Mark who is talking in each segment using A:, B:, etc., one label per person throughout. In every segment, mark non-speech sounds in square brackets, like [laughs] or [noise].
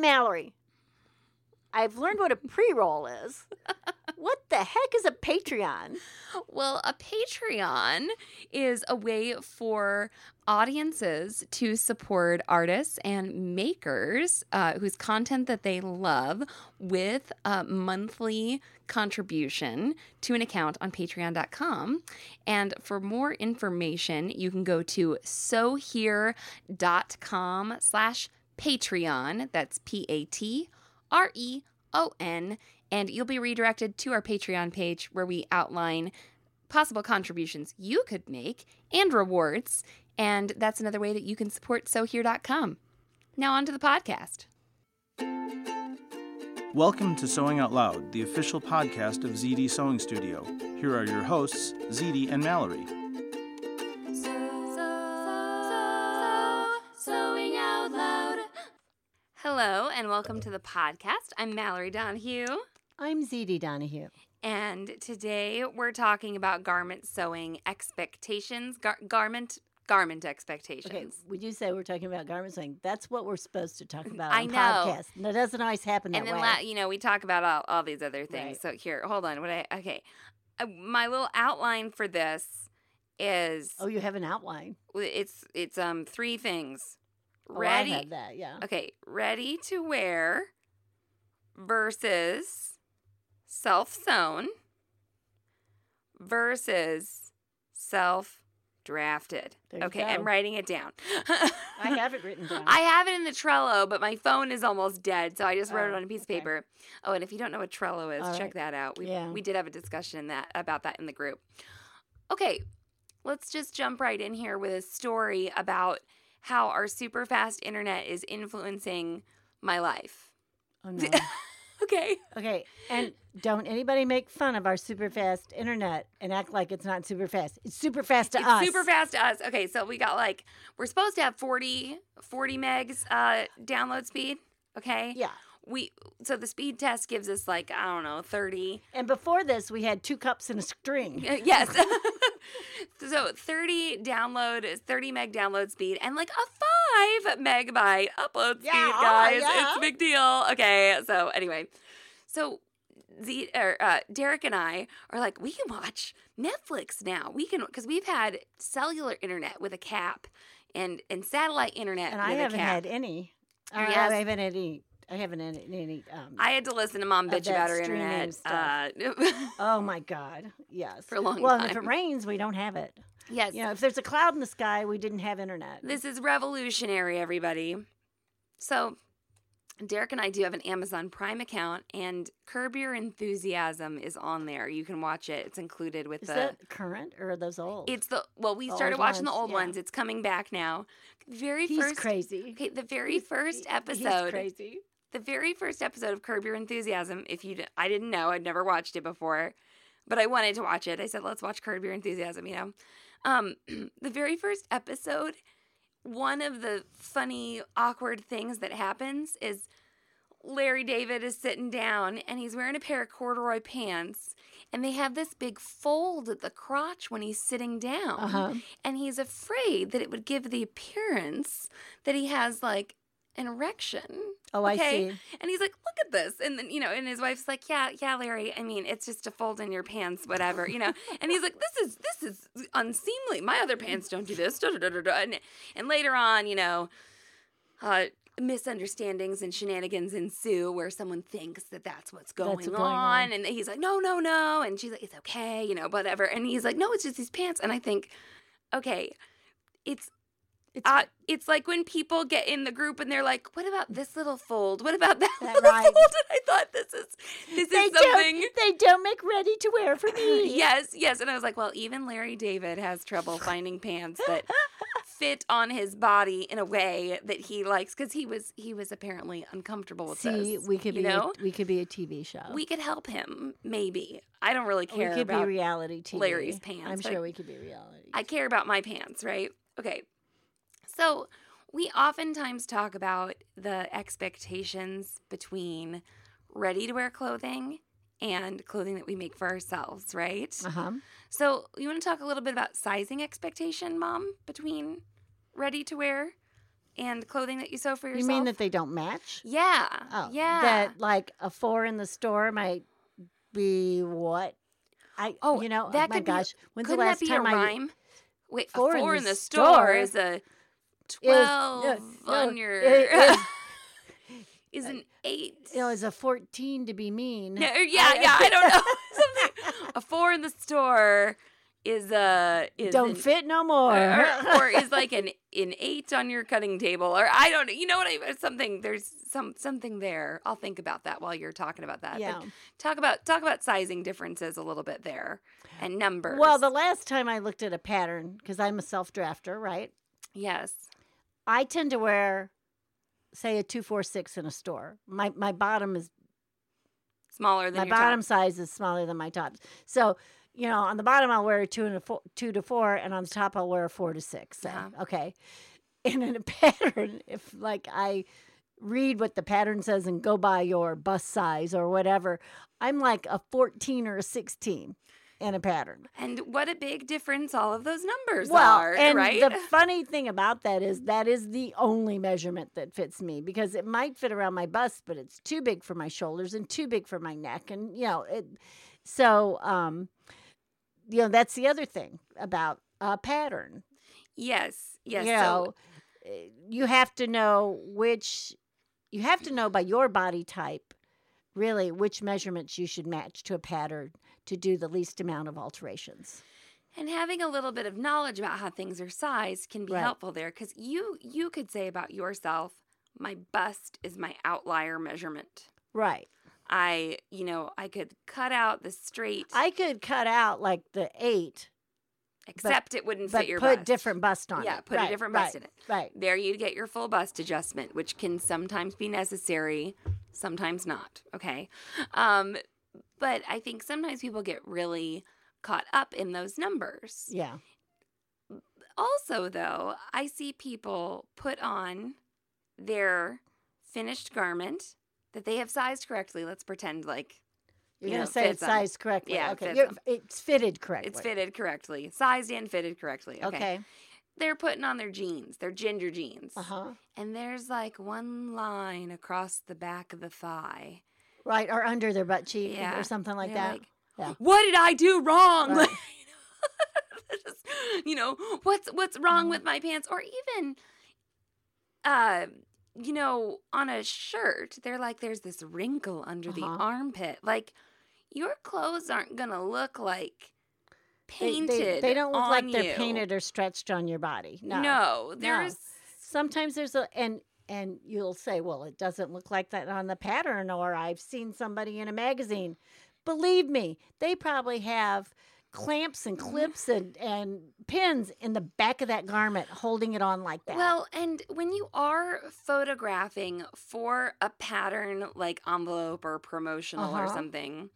A: Mallory. I've learned what a [laughs] pre roll is. what the heck is a Patreon?
B: Well, a Patreon is a way for audiences to support artists and makers uh, whose content that they love with a monthly contribution to an account on patreon.com. And for more information, you can go to sohere.com slash Patreon. That's P A T R E O N. And you'll be redirected to our Patreon page where we outline possible contributions you could make and rewards. And that's another way that you can support SoHere.com. Now, on to the podcast.
C: Welcome to Sewing Out Loud, the official podcast of Zede Sewing Studio. Here are your hosts, Zede and Mallory.
B: Hello, and welcome to the podcast. I'm Mallory Donahue.
A: I'm Zede Donahue.
B: And today we're talking about garment sewing expectations, gar- garment garment expectations.
A: Okay, would you say we're talking about garment sewing? That's what we're supposed to talk about
B: I
A: on
B: know.
A: podcast. That doesn't always happen that
B: and then
A: way.
B: la- you know we talk about all, all these other things.
A: Right.
B: So here, hold on. What I okay, uh, my little outline for this is
A: oh, you have an outline.
B: it's it's um three things.
A: Oh,
B: Ready?
A: Have that, yeah.
B: Okay, ready to wear versus self sewn versus self drafted. Okay, I'm writing it down.
A: I [laughs] have it written down.
B: I have it in the Trello, but my phone is almost dead, so I just wrote it
A: Oh,
B: on a piece
A: okay.
B: of paper. Oh, and if you don't know what Trello is,
A: All
B: check
A: right.
B: that out. We
A: Yeah.
B: we did have a discussion that about that in the group. Okay, let's just jump right in here with a story about how our super fast internet is influencing my life.
A: oh, [laughs] no.
B: Okay.
A: okay, and don't anybody make fun of our super fast internet and act like it's not super fast. It's super fast to
B: It's
A: us.
B: super fast to us. Okay, so we got like we're supposed to have 40 40 megs uh download speed, okay?
A: Yeah.
B: We so the speed test gives us like I don't know, 30
A: And before this, we had two cups and a string.
B: Uh, yes. [laughs] so 30 download, 30 meg download speed, and like a five megabyte upload speed,
A: Yeah, oh,
B: guys.
A: yeah.
B: It's a big deal. Okay. So anyway, so Z or uh, Derek and I are like, we can watch Netflix now. We can because we've had cellular internet with a cap and and satellite internet
A: And
B: with
A: I
B: a
A: haven't had any.
B: Yes.
A: I haven't had any. I haven't had any. Um,
B: I had to listen to mom bitch about her internet. Uh, [laughs]
A: oh my God! Yes.
B: For a long
A: well, and if it rains, we don't have it.
B: yes.
A: You know, if there's a cloud in the sky, we didn't have internet.
B: This is revolutionary, everybody. So, Derek and I do have an Amazon Prime account, and Curb Your Enthusiasm is on there. You can watch it. It's included with
A: is
B: the.
A: that current or are those old?
B: It's the well, we
A: The
B: started watching the old
A: yeah.
B: ones. It's coming back now. Very
A: He's
B: first,
A: crazy.
B: okay, the very
A: He's-
B: first episode,
A: He's crazy.
B: The very first episode of Curb Your Enthusiasm. If you, I didn't know, I'd never watched it before, but I wanted to watch it. I said, let's watch Curb Your Enthusiasm. You know, um, [clears throat] the very first episode, one of the funny, awkward things that happens is Larry David is sitting down and he's wearing a pair of corduroy pants. And they have this big fold at the crotch when he's sitting down.
A: Uh-huh.
B: And he's afraid that it would give the appearance that he has like an erection.
A: Oh, I see.
B: And he's like, look at this. And then, you know, and his wife's like, yeah, yeah, Larry. I mean, it's just a fold in your pants, whatever, you know. and he's like, this is this is unseemly. My other pants don't do this. Da, da, da. And, and later on, you know, uh, misunderstandings and shenanigans ensue where someone thinks that that's what's going,
A: That's going
B: on,
A: on.
B: and he's like no no no and she's like it's okay you know whatever and he's like no it's just these pants and i think okay it's
A: It's
B: uh, it's like when people get in the group and they're like, "What about this little fold? What about [laughs] that
A: That
B: little
A: right.
B: fold?" And I thought this is this
A: they
B: is something.
A: don't they don't make ready to wear for me. [laughs]
B: yes, yes. And I was like, well, even Larry David has trouble finding pants that [laughs] fit on his body in a way that he likes because he was he was apparently uncomfortable with
A: See,
B: this.
A: we could
B: you
A: be
B: know
A: a, we could be a TV show.
B: we could help him maybe. I don't really care.
A: We could
B: about
A: be reality TV.
B: Larry's pants,
A: I'm sure we could be reality.
B: I care about my pants, right? Okay. So we oftentimes talk about the expectations between ready to wear clothing and clothing that we make for ourselves, right?
A: Uh huh.
B: So you want to talk a little bit about sizing expectation, Mom, between ready to wear and clothing that you sew for yourself?
A: You mean that they don't match?
B: Yeah.
A: Oh,
B: yeah.
A: That like a four in the store might be what? I
B: Oh,
A: you know
B: that
A: oh my
B: could be-
A: gosh. When's the last
B: that be
A: time
B: a
A: I
B: rhyme? Wait,
A: Four
B: a
A: in
B: four
A: the
B: in the store,
A: store
B: is a twelve
A: no, no,
B: on your
A: it [laughs] is-
B: is an eight.
A: you know, is a fourteen to be mean?
B: No, er, yeah, yeah, I don't know. [laughs] Something [laughs] a four in the store is a is
A: don't
B: an,
A: fit no more.
B: or, or is like an an eight on your cutting table, or I don't know. You know what I mean? Something there's some something there. I'll think about that while you're talking about that. But
A: yeah.
B: talk about talk about sizing differences a little bit there and numbers.
A: Well, the last time I looked at a pattern, because I'm a self drafter, right?
B: yes,
A: I tend to wear, say, a two four six in a store. My my bottom is
B: smaller than
A: my bottom
B: top.
A: size is smaller than my tops. So, you know, on the bottom I'll wear a two and a four, two to four, and on the top I'll wear a four to six. Say,
B: Uh-huh.
A: okay. [laughs] And in a pattern, if like I read what the pattern says and go by your bust size or whatever, I'm like a fourteen or a sixteen in a pattern.
B: And what a big difference all of those numbers
A: well,
B: are,
A: and
B: right?
A: the [laughs] funny thing about that is that is the only measurement that fits me because it might fit around my bust, but it's too big for my shoulders and too big for my neck, and you know it. So, um, you know, that's the other thing about a pattern.
B: yes, yes.
A: you
B: so
A: know, eh, you have to know which you have to know by your body type, really, which measurements you should match to a pattern to do the least amount of alterations.
B: And having a little bit of knowledge about how things are sized can be
A: Right.
B: helpful there because you you could say about yourself, my bust is my outlier measurement.
A: Right.
B: I, you know, I could cut out the straight,
A: I could cut out like the eight,
B: except it wouldn't
A: but
B: fit your bust.
A: put
B: bust.
A: different bust on it.
B: Yeah,
A: it.
B: put a
A: Right,
B: different
A: right,
B: bust in it.
A: Right.
B: There you get your full bust adjustment, which can sometimes be necessary, sometimes not. Okay. Um, but I think sometimes people get really caught up in those numbers.
A: Yeah.
B: Also, though, I see people put on their finished garment that they have sized correctly. Let's pretend like
A: You're
B: You
A: gonna
B: know,
A: say it's sized correctly.
B: Yeah,
A: okay.
B: fits
A: it's fitted correctly.
B: it's fitted correctly, sized and fitted correctly. Okay.
A: Okay.
B: They're putting on their jeans, their ginger jeans.
A: Uh huh.
B: And there's like one line across the back of the thigh.
A: Right, or under their butt cheek
B: Yeah.
A: or something like
B: They're
A: that. Yeah.
B: What did I do wrong?
A: Right. [laughs] [laughs]
B: Just, you know, what's what's wrong
A: Mm-hmm.
B: with my pants? Or even uh you know, on a shirt, they're like there's this wrinkle under the
A: Uh-huh.
B: armpit. Like your clothes aren't gonna look like painted.
A: They, they don't look like they're
B: you.
A: painted or stretched on your body. No.
B: No, there's
A: Sometimes there's a and and you'll say, well, it doesn't look like that on the pattern, or I've seen somebody in a magazine. Believe me, they probably have clamps and
B: Mm-hmm.
A: clips and and pins in the back of that garment holding it on like that.
B: Well, and when you are photographing for a pattern like envelope or promotional or
A: Uh-huh.
B: something,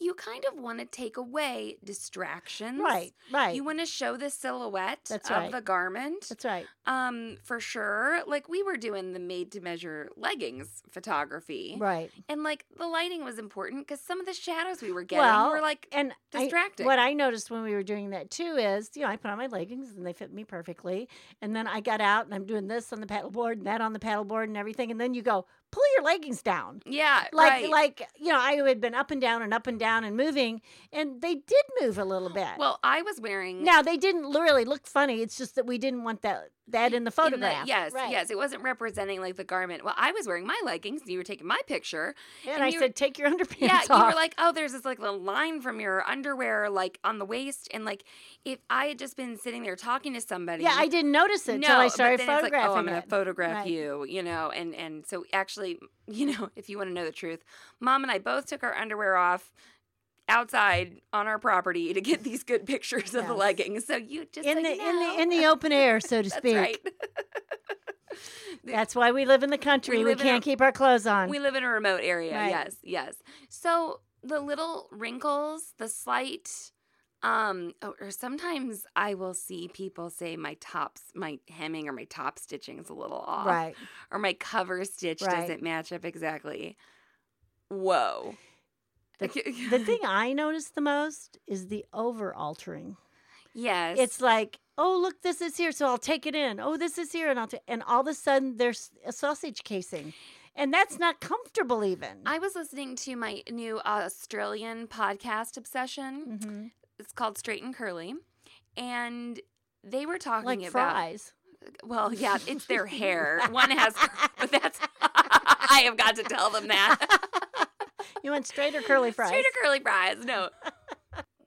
B: you kind of want to take away distractions.
A: right, right.
B: You want to show the silhouette
A: That's
B: of
A: right.
B: the garment.
A: That's right.
B: Um, for sure. Like we were doing the made to measure leggings photography.
A: Right.
B: And like the lighting was important because some of the shadows we were getting
A: Well,
B: were like
A: And I-
B: distracting.
A: what I noticed when we were doing that too is, you know, I put on my leggings and they fit me perfectly. And then I got out and I'm doing this on the paddleboard and that on the paddleboard and everything. And then you go, pull your leggings down.
B: yeah,
A: Like,
B: right.
A: like you know, I had been up and down and up and down and moving, and they did move a little bit.
B: well, I was wearing
A: now they didn't really look funny. It's just that we didn't want that that in the
B: in the-
A: photograph.
B: yes,
A: right.
B: yes. It wasn't representing like the garment. Well, I was wearing my leggings. And you were taking my picture.
A: And,
B: and
A: I
B: you-
A: said, take your underpants
B: yeah,
A: off.
B: you were like, oh, there's this like little line from your underwear like on the waist, and like if I had just been sitting there talking to somebody.
A: yeah, I didn't notice it
B: no,
A: until I
B: but
A: started
B: it's like, oh,
A: photographing
B: oh, I'm gonna
A: it.
B: photograph
A: Right.
B: you, you know, and and so actually, [laughs] you know, if you want to know the truth, mom and I both took our underwear off outside on our property to get these good pictures of the
A: Yes.
B: leggings. So you just
A: in
B: so
A: the
B: you
A: in the in the open air, so to [laughs]
B: That's
A: speak. [laughs]
B: right.
A: That's why we live in the country. We,
B: in
A: can't
B: a-
A: keep our clothes on.
B: We live in a remote area.
A: Right.
B: Yes, yes. So the little wrinkles, the slight, um, or or sometimes I will see people say my tops, my hemming or my top stitching is a little off,
A: right.
B: or my cover stitch
A: Right.
B: doesn't match up exactly. Whoa.
A: The [laughs] thing I notice the most is the over altering.
B: yes,
A: It's like, oh look, this is here, so I'll take it in. Oh, this is here, and I'll. And all of a sudden, there's a sausage casing, and that's not comfortable even.
B: I was listening to my new Australian podcast obsession.
A: Mhm.
B: It's called Straight and Curly, and they were talking
A: Like
B: about
A: fries.
B: Well, yeah, it's their hair. [laughs] One has, but that's [laughs] I have got to tell them that. [laughs]
A: You want straight or curly fries?
B: Straight or curly fries? No.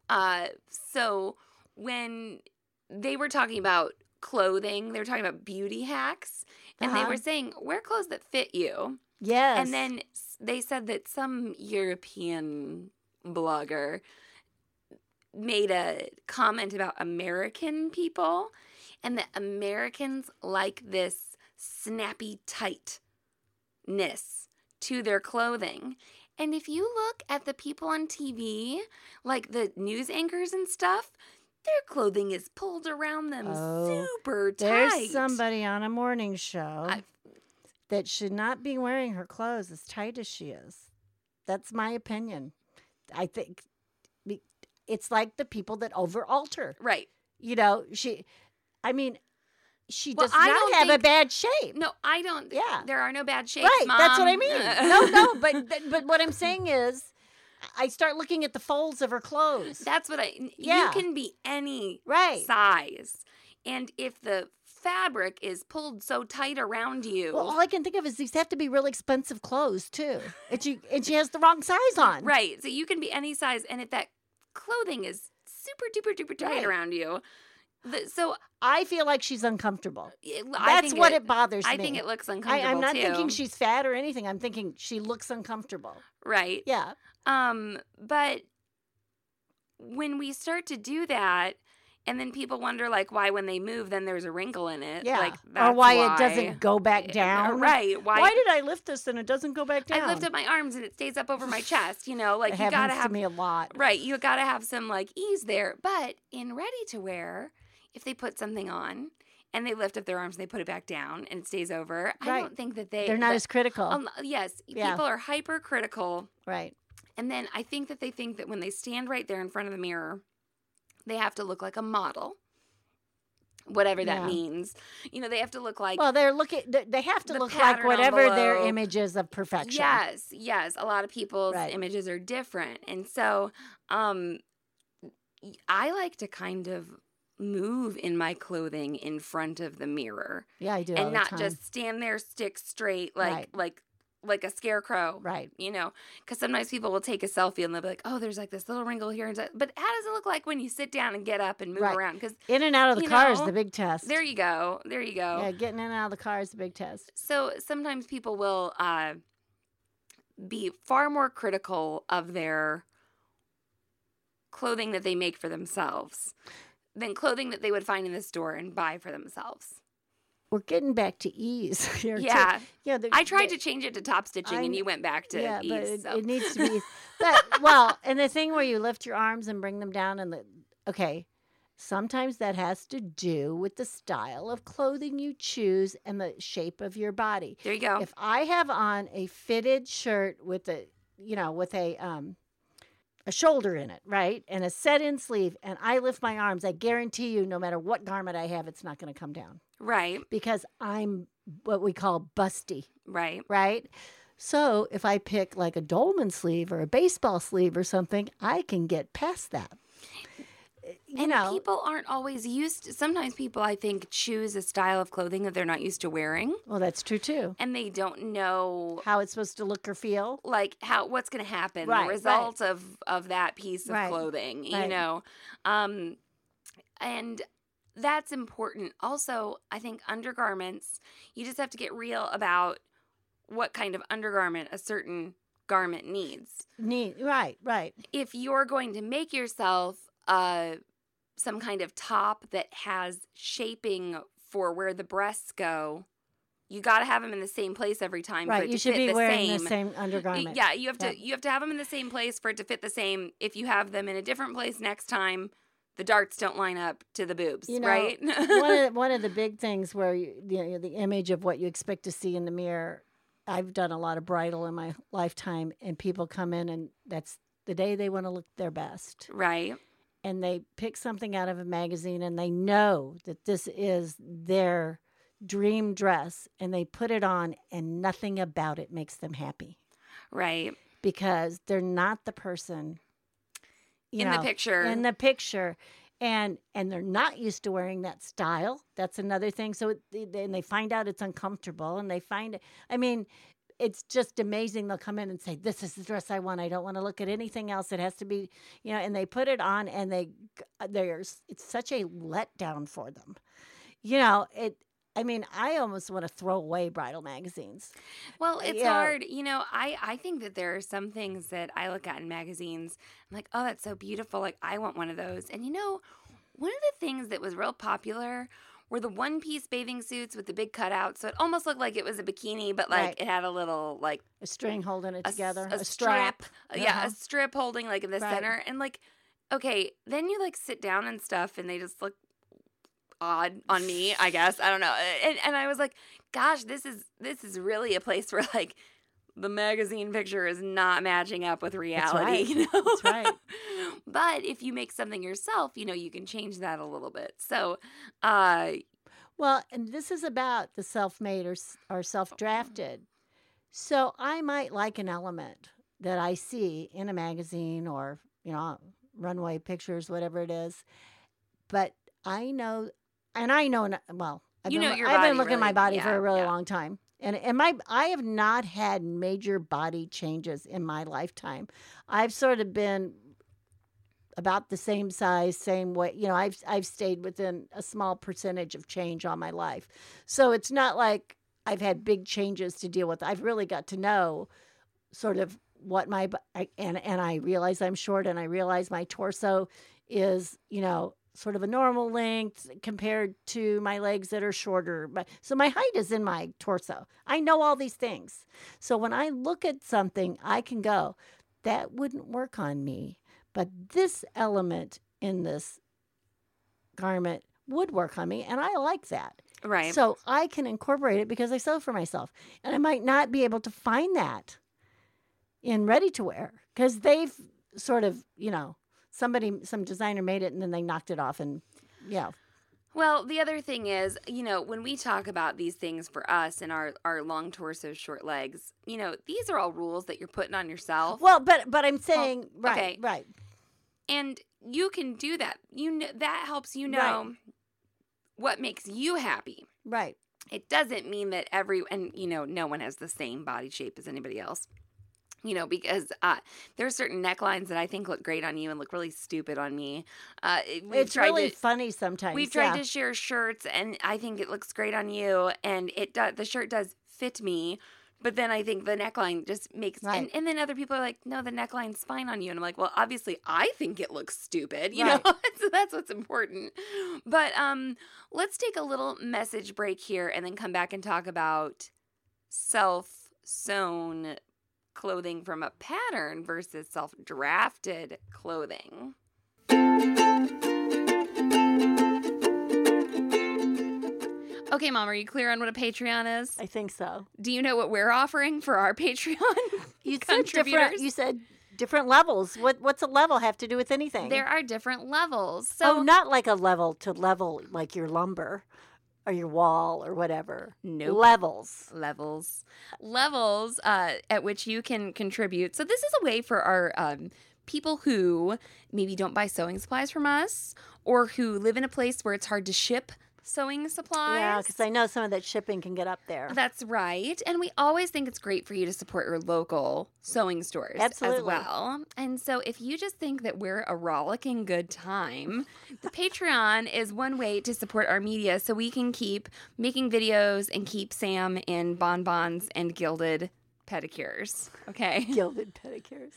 B: Uh, so when they were talking about clothing, they were talking about beauty hacks, and they
A: Uh-huh.
B: were saying wear clothes that fit you.
A: yes.
B: And then they said that some European blogger made a comment about American people and that Americans like this snappy tightness to their clothing. And if you look at the people on TV, like the news anchors and stuff, their clothing is pulled around them
A: Oh,
B: super tight.
A: There's somebody on a morning show
B: I-
A: that should not be wearing her clothes as tight as she is. That's my opinion. I think it's like the people that over alter.
B: Right.
A: You know, she, I mean, she
B: Well,
A: does
B: I
A: not
B: don't
A: have a bad shape.
B: No, I don't.
A: Yeah.
B: There are no bad shapes.
A: right, that's what I mean. [laughs] no, no, but but what I'm saying is, I start looking at the folds of her clothes.
B: That's what I.
A: Yeah.
B: You can be any
A: right.
B: size, and if the fabric is pulled so tight around you,
A: Well, all I can think of is these have to be really expensive clothes too, and she and she has the wrong size on.
B: right? So you can be any size, and if that clothing is super duper duper tight
A: Right.
B: around you, the, so
A: I feel like she's uncomfortable.
B: it,
A: That's what it, bothers
B: I
A: me.
B: I think it looks
A: I,
B: uncomfortable
A: I'm not
B: too.
A: thinking she's fat or anything. I'm thinking she looks uncomfortable.
B: right.
A: Yeah.
B: Um, but when we start to do that, and then people wonder like why when they move, then there's a wrinkle in it.
A: Yeah.
B: Like
A: or
B: that's
A: why, it doesn't go back
B: Uh,
A: down.
B: Right. Why?
A: Why did I lift this and it doesn't go back down?
B: I lift up my arms and it stays up over my [sighs] chest. You know, like
A: it
B: you gotta
A: to
B: have
A: me a lot.
B: right. You gotta have some like ease there. But in ready to wear, if they put something on and they lift up their arms and they put it back down and it stays over, I don't think that they
A: They're not
B: that-
A: as critical.
B: um, yes,
A: Yeah.
B: people are hypercritical
A: right.
B: and then I think that they think that when they stand right there in front of the mirror, they have to look like a model. Whatever that
A: Yeah.
B: means. You know, they have to look like
A: Well, they're looking. they- have to
B: the
A: look like whatever their
B: envelope.
A: image is of perfection.
B: Yes, yes. A lot of people's
A: Right.
B: images are different. And so um I like to kind of move in my clothing in front of the mirror
A: Yeah, I do.
B: and not just stand there stick straight like
A: Right.
B: like like a scarecrow.
A: right.
B: You know, because sometimes people will take a selfie and they'll be like, "Oh, there's like this little wrinkle here," and but how does it look like when you sit down and get up and move
A: Right.
B: around? Because
A: In and out of the car is the big test.
B: there you go, there you go.
A: Yeah, getting in and out of the car is the big test.
B: So sometimes people will uh, be far more critical of their clothing that they make for themselves than clothing that they would find in the store and buy for themselves.
A: We're getting back to ease [laughs] here. too.
B: Yeah,
A: yeah. the-
B: I tried
A: the-
B: to change it to top stitching,
A: I
B: and you went back to
A: yeah,
B: ease.
A: but it,
B: so.
A: it needs to be. [laughs] but well, and the thing where you lift your arms and bring them down, and the okay, sometimes that has to do with the style of clothing you choose and the shape of your body.
B: there you go.
A: If I have on a fitted shirt with a, you know, with a um a shoulder in it, right? And a set-in sleeve and I lift my arms, I guarantee you no matter what garment I have, it's not going to come down
B: right,
A: because I'm what we call busty,
B: right.
A: right? So, if I pick like a dolman sleeve or a baseball sleeve or something, I can get past that. You
B: and
A: know,
B: people aren't always used to, sometimes people i think choose a style of clothing that they're not used to wearing
A: well, that's true too.
B: and they don't know
A: How it's supposed to look or feel.
B: like how what's going to happen
A: Right,
B: the
A: right.
B: result of of that piece of
A: Right,
B: clothing you
A: right.
B: know um and that's important also i think undergarments you just have to get real about what kind of undergarment a certain garment needs
A: Neat. Right. Right.
B: if you're going to make yourself uh some kind of top that has shaping for where the breasts go you got to have them in the same place every time for
A: Right. You should be
B: the
A: wearing
B: same
A: the same undergarment.
B: Yeah, you have to you have to have them in the same place for it to fit the same. If you have them in a different place next time, the darts don't line up to the boobs,
A: You know,
B: right?
A: one of the, [laughs] one of the big things where you, you know, the image of what you expect to see in the mirror. I've done a lot of bridal in my lifetime, and people come in, and that's the day they want to look their best,
B: right.
A: And they pick something out of a magazine, and they know that this is their dream dress, and they put it on, and nothing about it makes them happy
B: Right.
A: because they're not the person you
B: In the picture.
A: in the picture and and they're not used to wearing that style that's another thing so it, they- and they find out it's uncomfortable and they find it i mean it's just amazing they'll come in and say this is the dress i want i don't want to look at anything else it has to be you know and they put it on and they uh, there's it's such a letdown for them you know it i mean i almost want to throw away bridal magazines
B: Well, uh, it's
A: yeah.
B: hard. You know, I I think that there are some things that I look at in magazines. I'm like, oh, that's so beautiful. Like, I want one of those. And you know, one of the things that was real popular were the one piece bathing suits with the big cutout. So it almost looked like it was a bikini, but like
A: Right.
B: it had a little like
A: a string holding it together
B: a,
A: a,
B: strap. Uh, Yeah,
A: Uh-huh.
B: a strip holding like in the
A: Right.
B: center. And like, okay, then you like sit down and stuff and they just look odd on me, I [laughs] guess. I don't know. And, and I was like, gosh, this is this is really a place [laughs] where like the magazine picture is not matching up with reality,
A: right.
B: you know.
A: That's right. [laughs]
B: but if you make something yourself, you know, you can change that a little bit. So, uh
A: Well, and this is about the self-made or or self-drafted. So I might like an element that I see in a magazine or you know runway pictures, whatever it is. But I know, and I know, well, I've
B: You
A: been,
B: know your
A: I've been looking at my
B: really-
A: body for a really
B: yeah.
A: long time, and and my I have not had major body changes in my lifetime. I've sort of been about the same size, same weight. You know, I've I've stayed within a small percentage of change all my life. So it's not like I've had big changes to deal with. I've really got to know sort of what my I, and and I realize I'm short and I realize my torso is, you know, sort of a normal length compared to my legs that are shorter. But so my height is in my torso. I know all these things. So when I look at something, I can go, that wouldn't work on me. But this element in this garment would work on me, and I like that.
B: right.
A: So I can incorporate it because I sew for myself. And I might not be able to find that in ready to wear because they've sort of, you know, somebody, some designer made it and then they knocked it off. And yeah,
B: Well, the other thing is, you know, when we talk about these things for us and our our long torso, short legs, you know, these are all rules that you're putting on yourself.
A: well, but, but I'm saying, right,
B: okay.
A: right.
B: and you can do that. You know that helps you
A: Right.
B: know what makes you happy.
A: Right.
B: It doesn't mean that every and you know no one has the same body shape as anybody else. You know, because uh, there are certain necklines that I think look great on you and look really stupid on me. Uh,
A: It's
B: tried
A: really
B: to,
A: funny sometimes.
B: We've tried
A: yeah.
B: to share shirts, and I think it looks great on you, and it does. The shirt does fit me, but then I think the neckline just makes.
A: Right.
B: And, and then other people are like, "No, the neckline's fine on you," and I'm like, "Well, obviously, I think it looks stupid, you
A: Right.
B: know. [laughs] so that's what's important." But um, let's take a little message break here, and then come back and talk about self sewn clothing from a pattern versus self drafted clothing. Okay, Mom, are you clear on what a Patreon is?
A: I think so.
B: Do you know what we're offering for our [laughs] Patreon? [laughs]
A: You said different. You said different levels. What What's a level have to do with anything?
B: there are different levels. Oh, so
A: oh, not like a level to level like your lumber or your wall or whatever.
B: Nope.
A: Levels.
B: levels levels uh, at which you can contribute so this is a way for our um, people who maybe don't buy sewing supplies from us or who live in a place where it's hard to ship sewing supplies.
A: Yeah, because I know some of that shipping can get up there.
B: That's right. And we always think it's great for you to support your local sewing stores as
A: Absolutely.
B: well. And so if you just think that we're a rollicking good time, the Patreon is one way to support our media so we can keep making videos and keep Sam in bonbons and gilded pedicures. Okay. [laughs]
A: Gilded pedicures.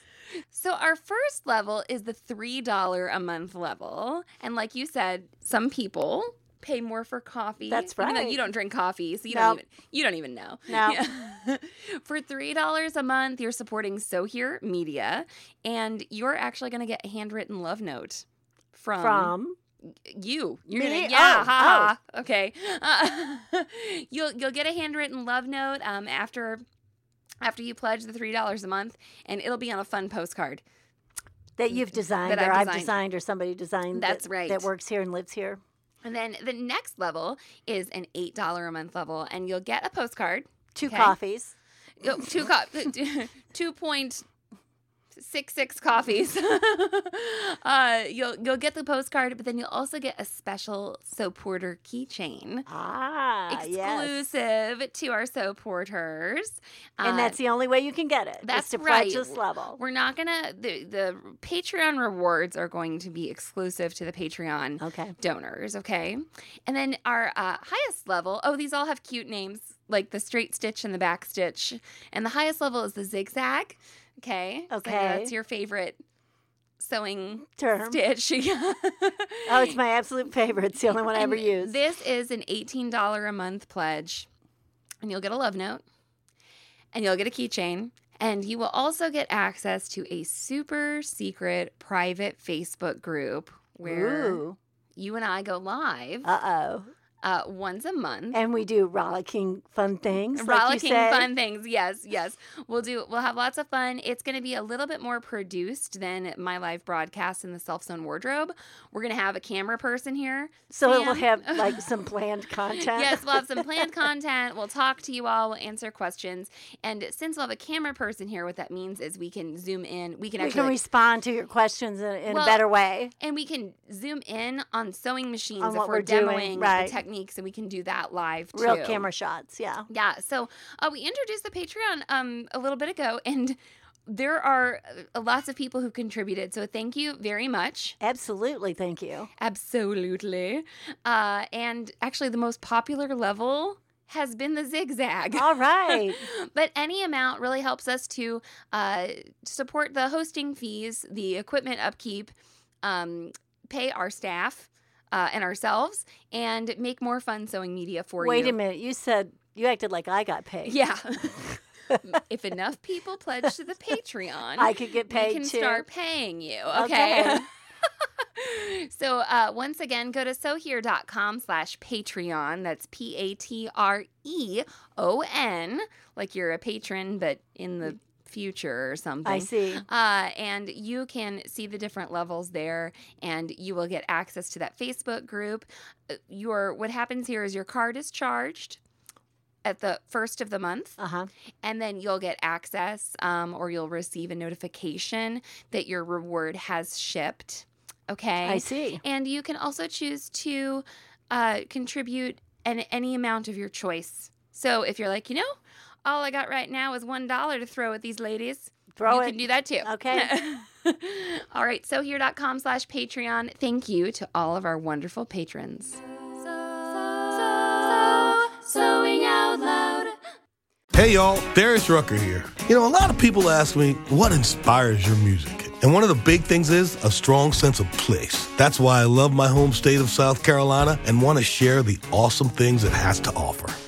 B: So our first level is the $3 a month level. And like you said, some people pay more for coffee.
A: That's
B: Even though
A: right.
B: you don't drink coffee, so you
A: Nope.
B: don't even you don't even know.
A: No. [laughs]
B: Yeah. for $3 a month, you're supporting So Here Media and you're actually going to get a handwritten love note from,
A: From
B: you. You're
A: Me?
B: gonna yeah,
A: Oh,
B: ha, ha. Okay. Uh, [laughs] you'll you'll get a handwritten love note um after after you pledge the three dollars a month, and it'll be on a fun postcard.
A: that you've designed
B: That
A: or
B: I've
A: I've
B: designed.
A: designed or somebody designed.
B: That's
A: that,
B: right.
A: That works here and lives here.
B: And then the next level is an eight dollar a month level, and you'll get a postcard.
A: Two
B: Okay.
A: coffees.
B: Two, co- [laughs] two point six six coffees. [laughs] uh, you'll you'll get the postcard, but then you'll also get a special soap porter keychain.
A: Ah, yes.
B: exclusive to our soap porters.
A: And
B: Uh,
A: that's the only way you can get it.
B: that's
A: to
B: right.
A: this level.
B: We're not gonna the the Patreon rewards are going to be exclusive to the Patreon
A: Okay.
B: donors, okay? And then our uh, highest level, oh, these all have cute names like the straight stitch and the back stitch. And the highest level is the zigzag, okay? So
A: Okay.
B: that's your favorite sewing
A: Term.
B: stitch. [laughs]
A: Oh, it's my absolute favorite. It's the only one I ever use.
B: This is an $18 a month pledge, and you'll get a love note, and you'll get a keychain, and you will also get access to a super secret private Facebook group where
A: Ooh.
B: you and I go live
A: Uh oh.
B: Uh, once a month.
A: And we do rollicking fun things. like you
B: Rollicking
A: said.
B: fun things, yes, yes. We'll do. We'll have lots of fun. It's going to be a little bit more produced than my live broadcast in the self sewn wardrobe. We're going to have a camera person here.
A: So it will have [laughs] like some planned content.
B: Yes, we'll have some planned [laughs] content. We'll talk to you all. We'll answer questions. And since we'll have a camera person here, what that means is we can zoom in. We can
A: we can
B: like-
A: respond to your questions in, in
B: Well,
A: a better way.
B: and we can zoom in on sewing machines
A: On
B: if we're,
A: we're doing,
B: demoing
A: right.
B: the techniques, and we can do that live too.
A: Real camera shots. Yeah.
B: Yeah. So uh, we introduced the Patreon um, a little bit ago, [laughs] and there are uh, lots of people who contributed. So thank you very much.
A: Absolutely. Thank you.
B: Absolutely. Uh, and actually, the most popular level has been the zigzag.
A: All right. [laughs]
B: but any amount really helps us to uh, support the hosting fees, the equipment upkeep, um, pay our staff uh, and ourselves, and make more fun sewing media for
A: Wait
B: you.
A: Wait a minute. You said you acted like I got paid.
B: Yeah. [laughs] if enough people pledge to the Patreon,
A: I could get paid
B: we can
A: too.
B: start paying you. Okay.
A: Okay. [laughs]
B: so uh, once again, go to sohere.com slash Patreon. That's P A T R E O N, like you're a patron, but in the future or something.
A: I see.
B: Uh, and you can see the different levels there, and you will get access to that Facebook group. Uh, Your what happens here is your card is charged at the first of the month,
A: Uh huh.
B: and then you'll get access, um, or you'll receive a notification that your reward has shipped. Okay,
A: I see.
B: and you can also choose to uh, contribute an, any amount of your choice. So if you're like, you know, all I got right now is one dollar to throw at these ladies,
A: Throw
B: you
A: it.
B: can do that too.
A: Okay. [laughs]
B: all right, so here.com slash Patreon. Thank you to all of our wonderful patrons. Sewing out loud.
D: Hey y'all, Darius Rucker here. You know, a lot of people ask me, what inspires your music? And one of the big things is a strong sense of place. That's why I love my home state of South Carolina and want to share the awesome things it has to offer.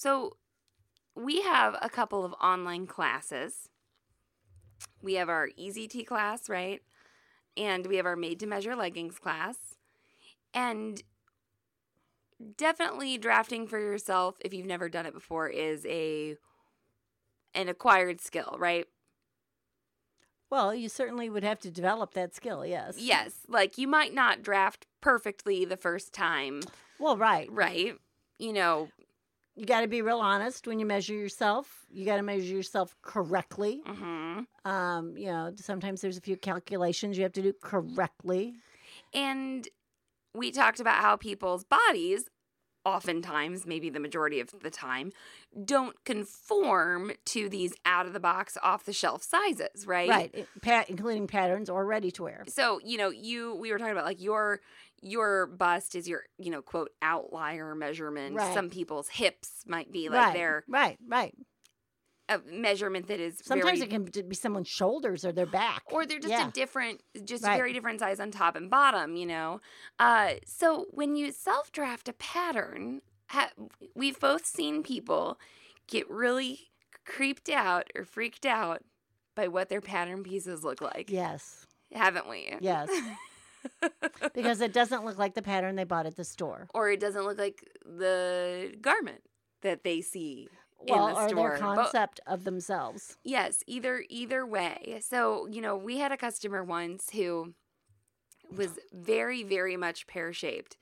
B: So, we have a couple of online classes. We have our Easy T class, right? And we have our Made to Measure Leggings class. And definitely drafting for yourself if you've never done it before is a an acquired skill, right?
A: Well, you certainly would have to develop that skill, yes.
B: Yes, like you might not draft perfectly the first time,
A: Well, right.
B: right? You know,
A: You got to be real honest when you measure yourself. You got to measure yourself correctly.
B: mhm.
A: Um, you know, sometimes there's a few calculations you have to do correctly.
B: And we talked about how people's bodies, oftentimes, maybe the majority of the time, don't conform to these out of the box, off the shelf sizes, right?
A: Right. it- Pat, including patterns or ready to wear.
B: So, you know, you we were talking about like your your bust is your, you know, quote outlier measurement.
A: Right.
B: Some people's hips might be like
A: right.
B: their
A: right, right.
B: a measurement that is
A: Sometimes
B: very
A: it can be someone's shoulders or their back.
B: or they're just
A: Yeah.
B: a different just
A: Right.
B: very different size on top and bottom you know uh, so when you self draft a pattern ha- we've both seen people get really creeped out or freaked out by what their pattern pieces look like
A: Yes,
B: haven't we
A: yes. [laughs] because it doesn't look like the pattern they bought at the store.
B: or it doesn't look like the garment that they see
A: Well,
B: in the
A: or
B: store
A: their
B: But-
A: concept of themselves.
B: Yes, either either way. So, you know, we had a customer once who was very very much pear-shaped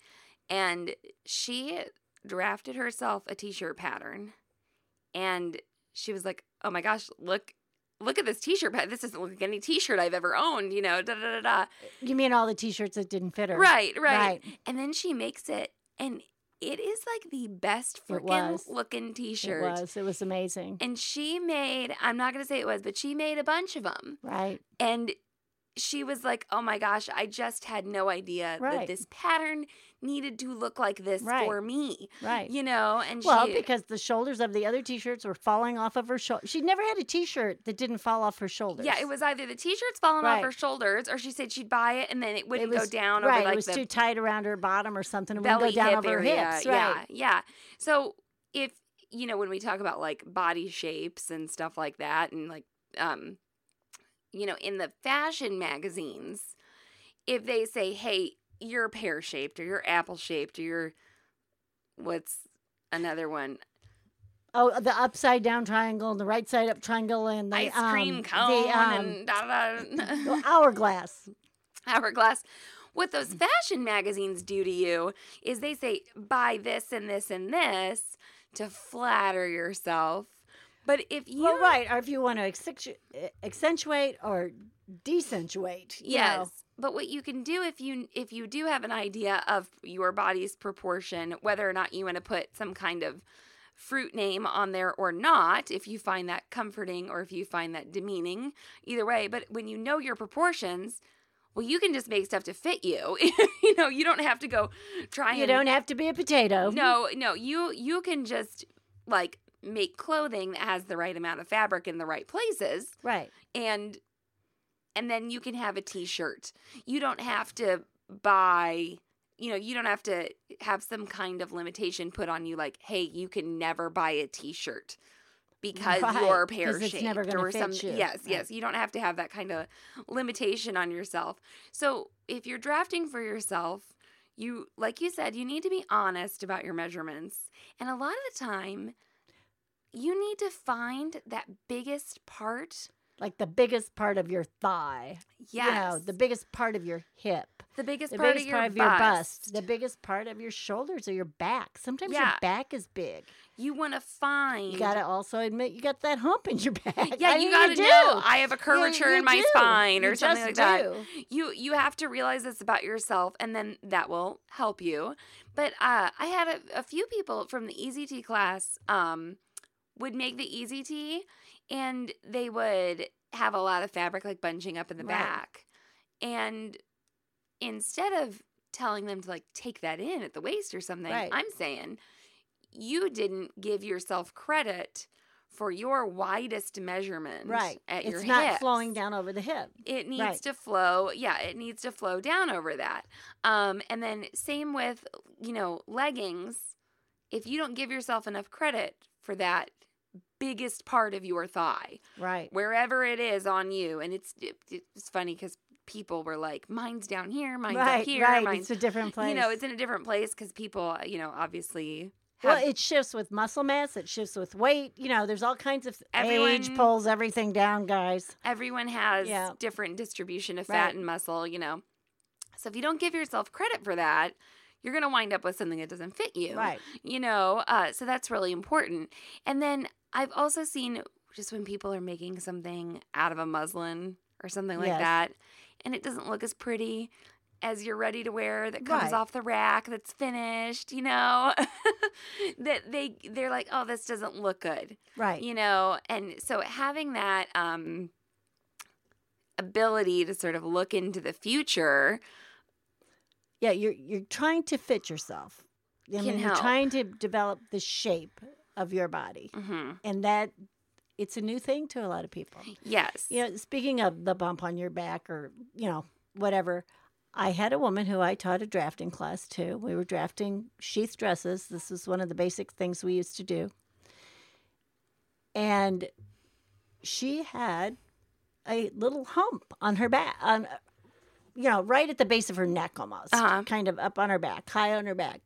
B: and she drafted herself a t-shirt pattern and she was like, "Oh my gosh, look look at this t-shirt pattern. This doesn't look like any t-shirt I've ever owned, you know, da da da da."
A: You mean all the T-shirts that didn't fit her?
B: Right, right.
A: Right.
B: And then she makes it and it is like the best freaking looking t-shirt.
A: It was. It was amazing.
B: And she made, I'm not going to say it was, but she made a bunch of them.
A: Right.
B: And she was like, "Oh my gosh, I just had no idea that this pattern needed to look like this
A: Right.
B: for me."
A: Right.
B: You know, and
A: Well,
B: she
A: because the shoulders of the other T-shirts were falling off of her shoulder. She never had a T-shirt that didn't fall off her shoulders.
B: Yeah, it was either the t-shirts falling off
A: Right.
B: her shoulders or she said she'd buy it and then it
A: It
B: wouldn't
A: was
B: go down
A: right.
B: over like
A: it was too tight around her bottom or something. It
B: belly
A: wouldn't go down over her hips.
B: Yeah, yeah. So if you know when we talk about like body shapes and stuff like that, and like um, you know, in the fashion magazines, if they say, "Hey, you're pear shaped or you're apple shaped or you're what's another one
A: Oh, the upside down triangle and the right side up triangle and the
B: ice cream
A: um,
B: cone
A: the, um,
B: and da da [laughs]
A: hourglass.
B: hourglass. What those fashion magazines do to you is they say buy this and this and this to flatter yourself. But if you
A: Well, right. Or if you want to accentu- accentuate or decentuate.
B: yes,
A: know.
B: but what you can do if you if you do have an idea of your body's proportion, whether or not you want to put some kind of fruit name on there or not, if you find that comforting or if you find that demeaning, either way. But when you know your proportions, well, you can just make stuff to fit you. [laughs] you know, you don't have to go try
A: You
B: and
A: don't have to be a potato.
B: no, no, you you can just like make clothing that has the right amount of fabric in the right places
A: Right.
B: and and then you can have a t-shirt. You don't have to buy you know, you don't have to have some kind of limitation put on you like, "Hey, you can never buy a t-shirt." Because
A: Right,
B: you're pear shaped or some
A: you.
B: yes,
A: Right.
B: yes, you don't have to have that kind of limitation on yourself. So, if you're drafting for yourself, you like you said, you need to be honest about your measurements. And a lot of the time, you need to find that biggest part.
A: Like the biggest part of your thigh.
B: Yes.
A: You know, the biggest part of your hip.
B: the biggest
A: the
B: part
A: biggest
B: of your
A: part of
B: bust.
A: your bust. The biggest part of your shoulders or your back. Sometimes
B: Yeah.
A: your back is big.
B: You want to find.
A: You got to also admit you got that hump in your back. [laughs]
B: Yeah,
A: I
B: you got to
A: do.
B: know I have a curvature
A: you
B: in my
A: do.
B: spine or
A: You
B: something like that. You you have to realize this about yourself, and then that will help you. But uh, I had a, a few people from the EZT class um, would make the easy tee and they would have a lot of fabric like bunching up in the
A: Right.
B: back, and instead of telling them to like take that in at the waist or something,
A: Right.
B: I'm saying you didn't give yourself credit for your widest measurement
A: Right.
B: at
A: it's
B: your
A: not flowing down over the hip.
B: It needs
A: Right.
B: to flow. Yeah, it needs to flow down over that. Um, and then same with you know leggings. If you don't give yourself enough credit for that biggest part of your thigh,
A: Right.
B: wherever it is on you, and it's it, it's funny because people were like, "Mine's down here, mine's
A: right.
B: up here,
A: right.
B: mine's."
A: It's a different place.
B: You know, it's in a different place because people, you know, obviously.
A: well, it shifts with muscle mass. It shifts with weight. You know, there's all kinds of age pulls everything down, guys.
B: everyone has
A: Yeah.
B: different distribution of fat
A: Right.
B: and muscle, you know. So if you don't give yourself credit for that, you're going to wind up with something that doesn't fit you.
A: Right.
B: You know, uh, so that's really important. And then I've also seen just when people are making something out of a muslin or something like
A: Yes.
B: that, and it doesn't look as pretty as you're ready to wear that comes
A: Right.
B: off the rack that's finished, you know, [laughs] that they they're like, oh, this doesn't look good
A: Right.
B: you know and so having that um ability to sort of look into the future
A: Yeah, you're you're trying to fit yourself. I
B: Can
A: mean, you're trying to develop the shape of your body,
B: hmm
A: and that it's a new thing to a lot of people.
B: yes
A: You know, speaking of the bump on your back or you know whatever, I had a woman who I taught a drafting class to. We were drafting sheath dresses. This was one of the basic things we used to do, and she had a little hump on her back on you know right at the base of her neck almost
B: Uh-huh.
A: kind of up on her back high on her back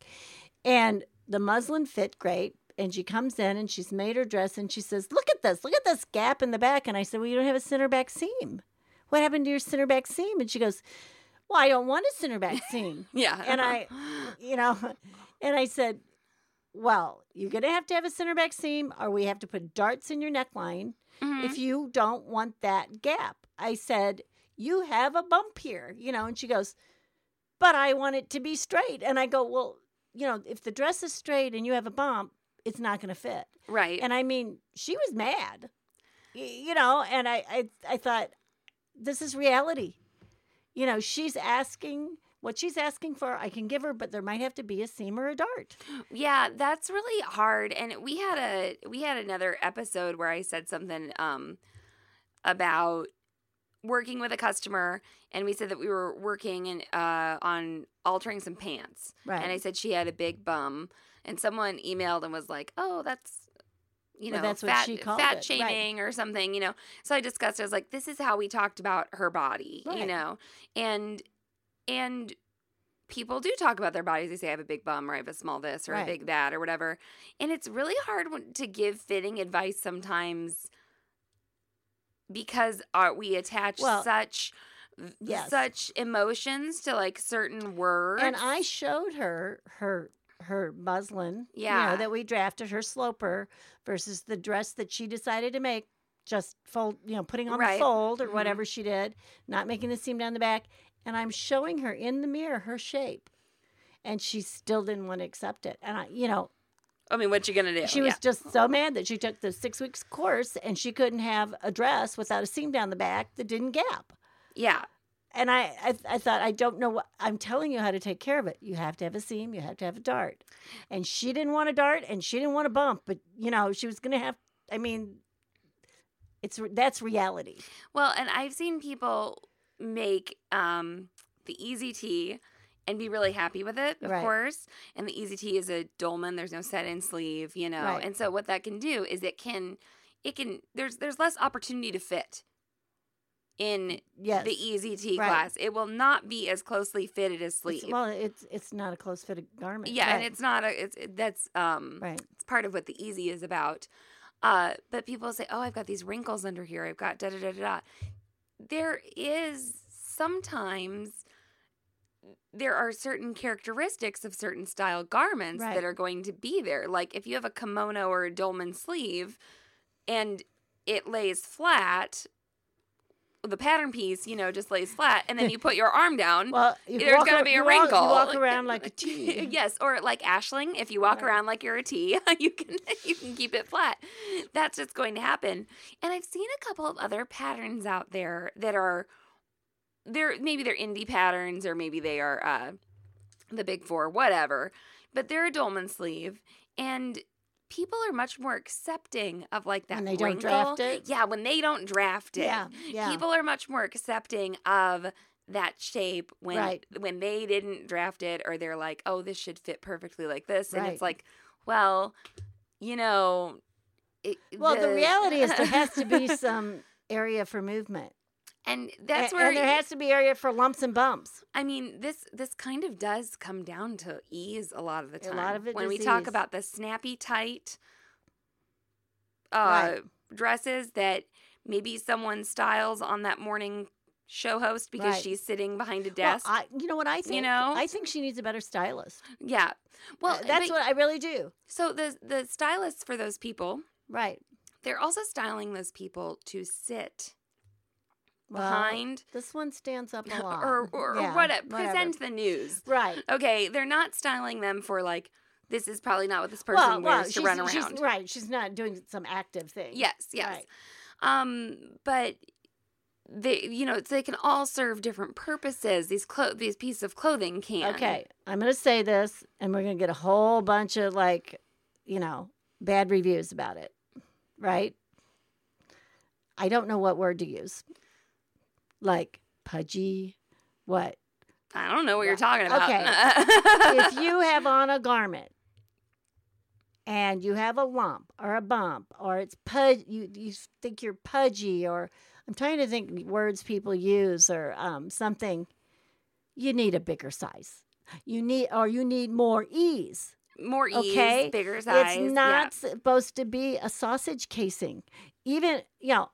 A: and the muslin fit great and she comes in and she's made her dress and she says look at this look at this gap in the back and i said well you don't have a center back seam what happened to your center back seam and she goes well i don't want a center back [laughs] seam
B: yeah
A: and I, you know, and I said, well, you're going to have to have a center back seam or we have to put darts in your neckline
B: Mhm.
A: if you don't want that gap. I said, you have a bump here, you know, and she goes, but I want it to be straight. And I go, well, you know, if the dress is straight and you have a bump, it's not going to fit.
B: right
A: And I mean, she was mad, you know, and I, I, I thought, this is reality. You know, she's asking what she's asking for, I can give her, but there might have to be a seam or a dart.
B: yeah that's really hard and we had a we had another episode where i said something um about working with a customer and we said that we were working and uh on altering some pants
A: Right.
B: and I said she had a big bum, and someone emailed and was like, "Oh, that's." You know,
A: Well, that's what
B: fat,
A: she called
B: fat
A: it, right.
B: shaming or something, you know. So I discussed. I was like, "This is how we talked about her body, you know," and and people do talk about their bodies. They say, "I have a big bum," or "I have a small this," or
A: Right.
B: "a big that," or whatever. And it's really hard to give fitting advice sometimes because uh, we attach
A: Well,
B: such
A: yes.
B: such emotions to like certain words.
A: And I showed her her her muslin, you
B: Yeah.
A: know, that we drafted her sloper versus the dress that she decided to make, just fold, you know, putting on
B: Right.
A: the fold or
B: Mhm.
A: whatever she did, not making the seam down the back. And I'm showing her in the mirror her shape. And she still didn't want to accept it. And I, you know,
B: I mean, what you gonna do?
A: she was
B: Yeah.
A: just so mad that she took the six weeks course and she couldn't have a dress without a seam down the back that didn't gap.
B: yeah,
A: And I, I, I thought, I don't know what I'm telling you how to take care of it. You have to have a seam, you have to have a dart. And she didn't want a dart and she didn't want a bump, but you know, she was to have, I mean, it's that's reality.
B: Well, and I've seen people make um, the Easy T and be really happy with it, of
A: Right.
B: course. And the Easy T is a dolman. There's no set-in sleeve, you know.
A: Right.
B: And so what that can do is it can, it can. There's there's less opportunity to fit in
A: Yes.
B: the Easy
A: Right.
B: class. It will not be as closely fitted as
A: It's-
B: sleeve.
A: well, it's it's not a close fitted garment.
B: yeah, and it's not a. It's it, that's um.
A: right.
B: It's part of what the easy is about. Uh, but people say, "Oh, I've got these wrinkles under here. I've got da da da da." da." There is sometimes there are certain characteristics of certain style garments
A: Right.
B: that are going to be there. Like if you have a kimono or a dolman sleeve and it lays flat, the pattern piece, you know, just lays flat, and then you put your arm down. [laughs]
A: Well, you
B: there's
A: walk ar-
B: to be a
A: you walk-
B: wrinkle.
A: you walk around like [laughs] a T. [laughs]
B: yes, or like Ashling, if you walk
A: Right.
B: around like you're a T, you can you can keep it flat. That's just going to happen. And I've seen a couple of other patterns out there that are they're maybe they're indie patterns or maybe they are uh the big four, whatever. But they're a dolman sleeve and people are much more accepting of like that
A: When they don't
B: wrinkle.
A: draft it?
B: Yeah, when they don't draft it.
A: Yeah, yeah.
B: People are much more accepting of that shape when
A: Right.
B: when they didn't draft it or they're like, "Oh, this should fit perfectly like this." And
A: Right.
B: it's like, "Well, you know, it,
A: Well, the, reality is there has to be [laughs] some area for movement.
B: And that's where
A: and there has to be area for lumps and bumps.
B: I mean, this this kind of does come down to ease a lot of the time.
A: A lot of it
B: when we talk about the snappy tight uh,
A: Right.
B: dresses that maybe someone styles on that morning show host because
A: Right.
B: she's sitting behind a
A: Well,
B: desk.
A: I, you know what I think?
B: You know?
A: I think she needs a better stylist.
B: yeah. Well,
A: Uh, that's
B: but-
A: what I really do.
B: So the the stylists for those people,
A: Right.
B: they're also styling those people to sit
A: Well,
B: behind
A: This one stands up a [laughs] lot.
B: or or,
A: Yeah,
B: or what
A: whatever.
B: present the news.
A: Right.
B: Okay, they're not styling them for like this is probably not what this person wears to
A: she's,
B: run
A: she's-
B: around.
A: right. She's not doing some active thing.
B: Yes, yes.
A: Right.
B: Um, but they, you know, they can all serve different purposes. These clo- these pieces of clothing can.
A: Okay. I'm going to say this, and we're going to get a whole bunch of like, you know, bad reviews about it. Right. I don't know what word to use. Like pudgy. What?
B: I don't know what you're talking about.
A: Okay. [laughs] if you have on a garment and you have a lump or a bump or it's pud you, you think you're pudgy or i'm trying to think words people use or um, something you need a bigger size you need or you need more ease
B: More ease,
A: okay
B: bigger size.
A: it's not supposed to be a sausage casing even you know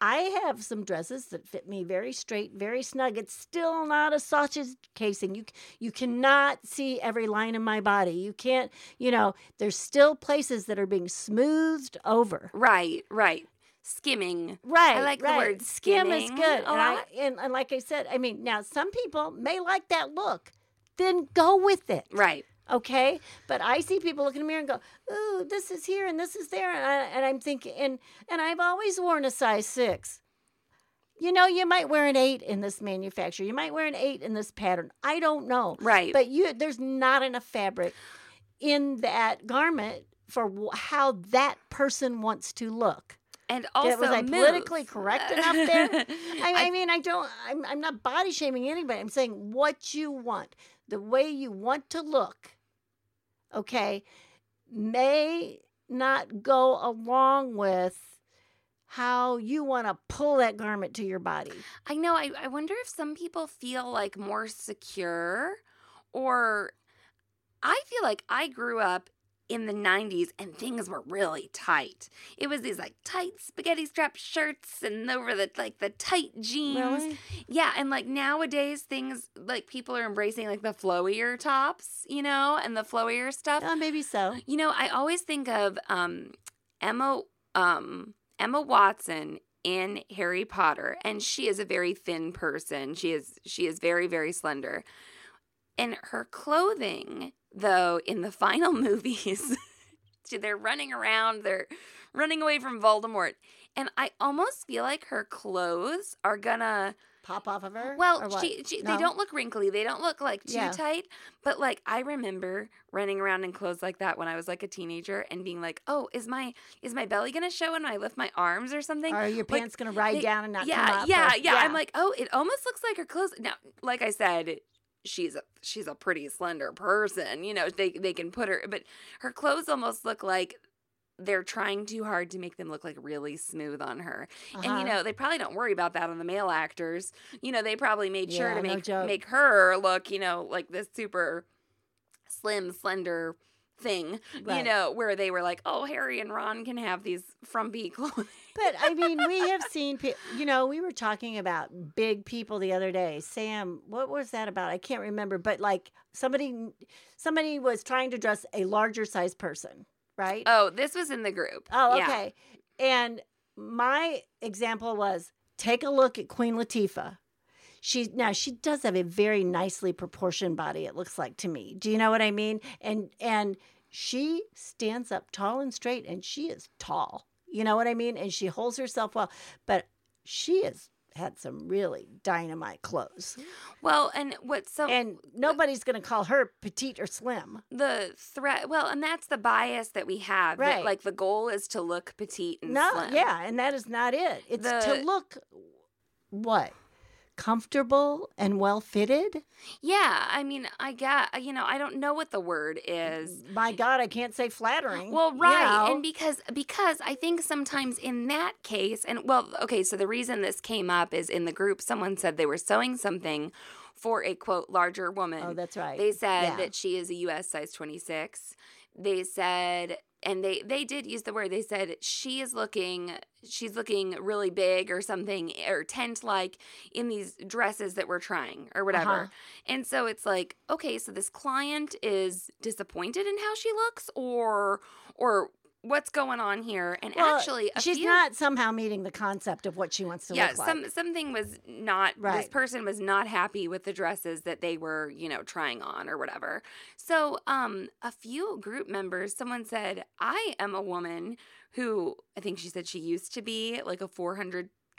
A: I have some dresses that fit me very straight, very snug. It's still not a sausage casing. You you cannot see every line of my body. You can't, you know, there's still places that are being smoothed over.
B: Right, right. Skimming.
A: Right.
B: I like the
A: right.
B: word
A: skim is good. And, I, and, and like I said, I mean, now some people may like that look. Then go with it.
B: Right.
A: Okay but i see people look in the mirror and go ooh this is here and this is there and, I, and i'm thinking and and i've always worn a size six you know you might wear an eight in this manufacturer you might wear an eight in this pattern i don't know
B: Right.
A: but you there's not enough fabric in that garment for how that person wants to look
B: and also
A: was I
B: move.
A: politically correct enough there? [laughs] I,
B: I-
A: I mean, I don't. I'm, I'm not body shaming anybody. I'm saying what you want, the way you want to look. Okay, may not go along with how you want to pull that garment to your body.
B: I know. I, I wonder if some people feel like more secure, or I feel like I grew up in the 90s and things were really tight. It was these like tight spaghetti strap shirts and over the like the tight jeans.
A: Really?
B: Yeah, and like nowadays things like people are embracing like the flowier tops, you know, and the flowier stuff.
A: Oh, maybe so.
B: You know, I always think of um, Emma um, Emma Watson in Harry Potter, and she is a very thin person. She is she is very very slender, and her clothing, though, in the [laughs] final movies, they're running around, they're running away from Voldemort, and I almost feel like her clothes are gonna
A: Pop off of her.
B: well, she, she
A: No?
B: they don't look wrinkly. They don't look like too
A: Yeah.
B: tight. But like I remember running around in clothes like that when I was like a teenager and being like, "Oh, is my is my belly gonna show when I lift my arms or something?"
A: Are your
B: Like,
A: pants gonna ride
B: they-
A: down and not
B: yeah,
A: come up.
B: yeah,
A: or-
B: yeah, I'm like, "Oh, it almost looks like her clothes." Now, like I said, she's a she's a pretty slender person. You know, they they can put her, but her clothes almost look like they're trying too hard to make them look like really smooth on her. And
A: Uh-huh.
B: you know, they probably don't worry about that on the male actors. You know, they probably made sure
A: Yeah,
B: to make
A: joke.
B: make her look, you know, like this super slim, slender, thing, you know, where they were like, "Oh, Harry and Ron can have these from frumpy [laughs] clothing."
A: But I mean, we have seen, pe- you know, we were talking about big people the other day. Sam, what was that about? I can't remember. But like somebody, somebody was trying to dress a larger size person, right?
B: Oh, this was in the group.
A: Oh,
B: Yeah.
A: okay. And my example was take a look at Queen Latifah. She now she does have a very nicely proportioned body. It looks like to me. Do you know what I mean? And and she stands up tall and straight, and she is tall. You know what I mean? And she holds herself well. But she has had some really dynamite clothes,
B: Well, and what's so
A: and nobody's going to call her petite or slim.
B: the threat? Well, and that's the bias that we have. that,
A: Right.
B: like the goal is to look petite and
A: No,
B: slim.
A: yeah, and that is not it. It's
B: The-
A: to look what comfortable and well fitted.
B: Yeah. I mean, I got. You know, I don't know what the word is.
A: My God, I can't say flattering.
B: Well,
A: you
B: right,
A: know.
B: and because because I think sometimes in that case, and well, okay, so the reason this came up is in the group, someone said they were sewing something for a quote larger woman.
A: oh, that's right.
B: They said
A: Yeah.
B: that she is a US size 26. They said and they they did use the word they said she is looking she's looking really big or something or tent like in these dresses that we're trying or whatever.
A: Uh-huh.
B: And so it's like okay, so this client is disappointed in how she looks or or what's going on here and
A: Well,
B: actually
A: she's
B: few-
A: not somehow meeting the concept of what she wants to
B: yeah,
A: look like.
B: some something was not this person was not happy with the dresses that they were, you know, trying on or whatever. So, um a few group members someone said, "I am a woman who I think she said she used to be like a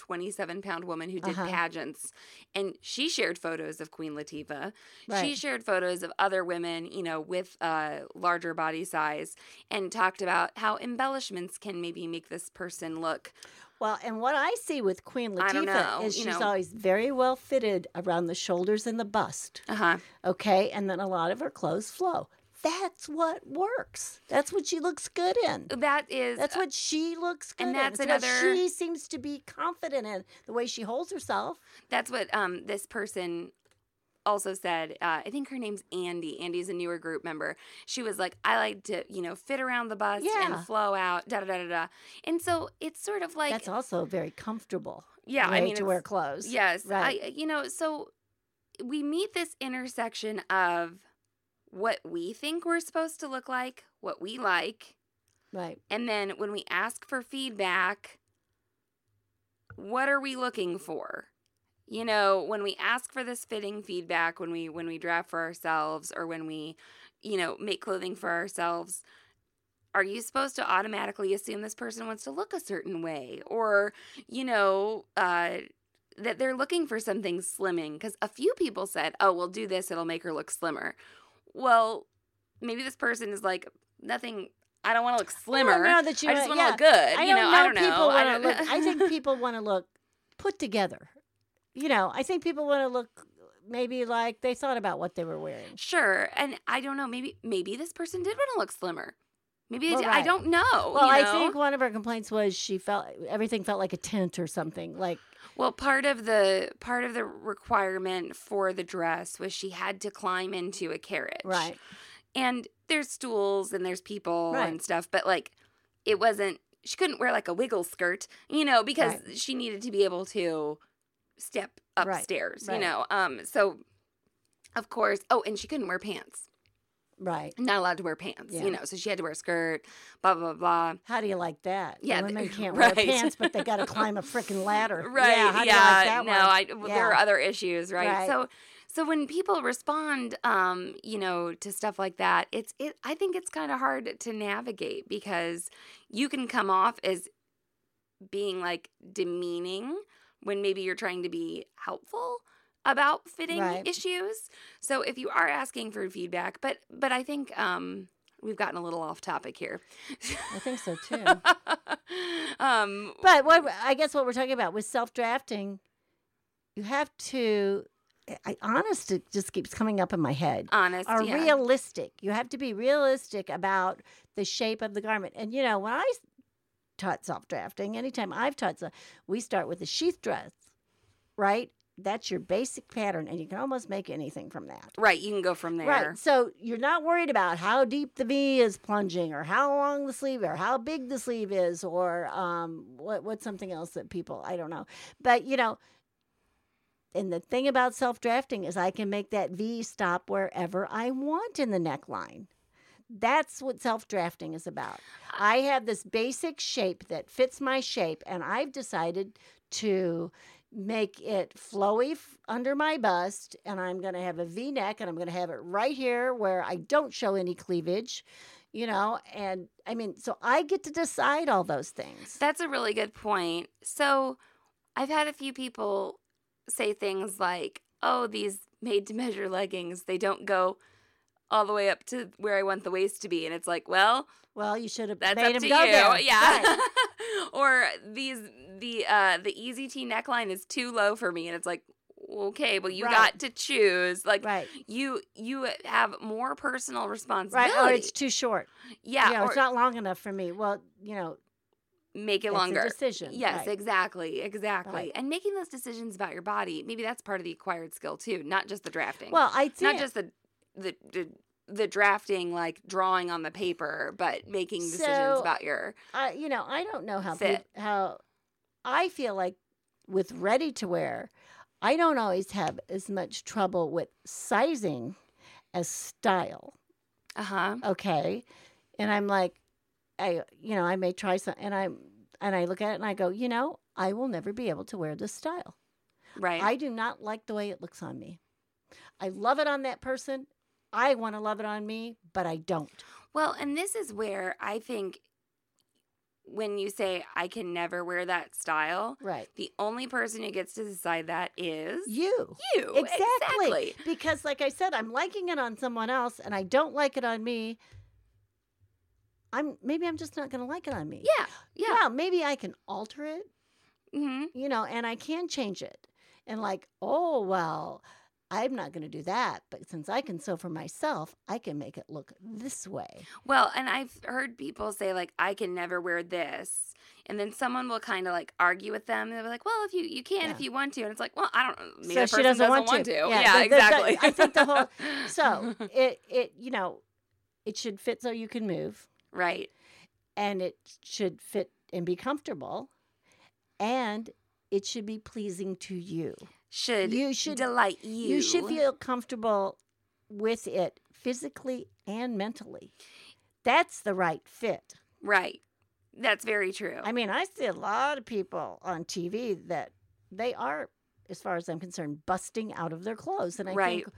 B: 427 pound woman who did
A: Uh-huh.
B: pageants and she shared photos of Queen Latifah. She shared photos of other women, you know, with uh, larger body size and talked about how embellishments can maybe make this person look
A: Well, and what I see with Queen Latifah is
B: you
A: she's
B: know.
A: always very well fitted around the shoulders and the bust.
B: uh-huh
A: Okay, and then a lot of her clothes flow. That's what works. That's what she looks good in.
B: that is
A: That's what she looks good
B: and that's
A: in. What
B: another-
A: she seems to be confident in the way she holds herself.
B: That's what um this person also said. Uh, I think her name's Andy. Andy's a newer group member. She was like, I like to, you know, fit around the bust
A: Yeah.
B: and flow out, da da da da da. And so it's sort of like,
A: That's also very comfortable.
B: yeah, I mean,
A: to wear clothes.
B: Yes,
A: right.
B: I, you know, so we meet this intersection of what we think we're supposed to look like, what we like,
A: right.
B: and then when we ask for feedback, what are we looking for? You know, when we ask for this fitting feedback, when we when we draft for ourselves or when we, you know, make clothing for ourselves, are you supposed to automatically assume this person wants to look a certain way or, you know, uh that they're looking for something slimming because a few people said, "Oh, we'll do this; it'll make her look slimmer." Well, maybe this person is like, "Nothing. I don't want to look slimmer.
A: I don't know that you
B: I just
A: want
B: to look good.
A: I
B: you
A: don't
B: know,
A: know,
B: I don't know. I don't
A: look. I think [laughs] people want to look put together. You know, I think people want to look maybe like they thought about what they were wearing.
B: sure, and I don't know. Maybe maybe this person did want to look slimmer. Maybe they
A: Well,
B: did. I don't know.
A: Well,
B: you
A: I think one of her complaints was she felt everything felt like a tent or something. Like
B: Well, part of the part of the requirement for the dress was she had to climb into a carriage.
A: right,
B: And there's stools and there's people
A: Right.
B: and stuff, but like it wasn't she couldn't wear like a wiggle skirt, you know, because
A: Right.
B: she needed to be able to step
A: Right,
B: upstairs, you
A: right.
B: know. Um so of course, oh, and she couldn't wear pants.
A: Right.
B: Not allowed to wear pants,
A: Yeah.
B: you know. So she had to wear a skirt, blah blah blah.
A: How do you like that? The
B: Yeah,
A: women [laughs] can't
B: right.
A: wear pants, but they got to climb a freaking ladder. [laughs]
B: Right.
A: Yeah.
B: Yeah.
A: Do you like that
B: no,
A: one?
B: I well, there are other issues, right?
A: Right.
B: So so when people respond um, you know, to stuff like that, it's it I think it's kind of hard to navigate because you can come off as being like demeaning when maybe you're trying to be helpful about fitting
A: Right.
B: issues. So if you are asking for feedback, but but I think um we've gotten a little off topic here.
A: I think so too. [laughs]
B: um
A: But what I guess what we're talking about with self drafting, you have to. I, honest, it just keeps coming up in my head.
B: honest,
A: Are
B: yeah.
A: realistic. You have to be realistic about the shape of the garment. And you know, when I taught self drafting, anytime I've taught, we start with a sheath dress, right? That's your basic pattern, and you can almost make anything from that.
B: Right. You can go from there.
A: Right. So you're not worried about how deep the V is plunging, or how long the sleeve, or how big the sleeve is, or um, what what's something else that people I don't know. But you know, and the thing about self drafting is I can make that V stop wherever I want in the neckline. That's what self drafting is about. I have this basic shape that fits my shape, and I've decided to make it flowy f- under my bust. And I'm going to have a V neck, and I'm going to have it right here where I don't show any cleavage, you know. And I mean, so I get to decide all those things.
B: That's a really good point. So I've had a few people say things like, oh, these made to measure leggings, they don't go all the way up to where I want the waist to be. And it's like, well,
A: Well, you should have
B: that's
A: made
B: up
A: him
B: to
A: go
B: you.
A: there.
B: Yeah.
A: Right. [laughs]
B: or these the uh the easy T neckline is too low for me and it's like okay, well you
A: Right.
B: got to choose. Like
A: Right.
B: you you have more personal
A: Right.
B: responsibility.
A: Or it's too short.
B: yeah,
A: you know,
B: or
A: it's not long enough for me. Well, you know,
B: make it
A: it's
B: longer.
A: a decision.
B: Yes,
A: right.
B: exactly, exactly.
A: Right.
B: And making those decisions about your body, maybe that's part of the acquired skill too, not just the drafting.
A: Well, I think
B: not just the the the, the drafting like drawing on the paper, but making decisions
A: So,
B: about your
A: I, you know, I don't know how
B: Fit.
A: peop- how I feel like with ready to wear, I don't always have as much trouble with sizing as style.
B: uh-huh.
A: Okay, and I'm like, I you know I may try some, and I'm and I look at it and I go, you know, I will never be able to wear this style.
B: Right.
A: I do not like the way it looks on me. I love it on that person. I want to love it on me, but I don't.
B: Well, and this is where I think when you say I can never wear that style,
A: Right.
B: the only person who gets to decide that is
A: You.
B: you.
A: Exactly.
B: Exactly.
A: Because, like I said, I'm liking it on someone else and I don't like it on me. I'm maybe I'm just not going to like it on me.
B: Yeah. Yeah.
A: Yeah, maybe I can alter it,
B: hmm
A: you know, and I can change it. And like, oh well, I'm not going to do that, but since I can sew for myself, I can make it look this way.
B: Well, and I've heard people say like I can never wear this. And then someone will kind of like argue with them. They'll be like, "Well, if you you can if you want to," and it's like, "Well, I don't. Maybe
A: So
B: that
A: she
B: person
A: doesn't want to.
B: Yeah,
A: Yeah, the- the- the-
B: exactly.
A: I think the whole- [laughs] So it it you know, it should fit so you can move.
B: right,
A: and it should fit and be comfortable and it should be pleasing to you.
B: Should
A: You should
B: delight you.
A: You should feel comfortable with it physically and mentally. That's the right fit.
B: right. That's very true.
A: I mean, I see a lot of people on TV that they are as far as I'm concerned busting out of their clothes and I
B: Right.
A: think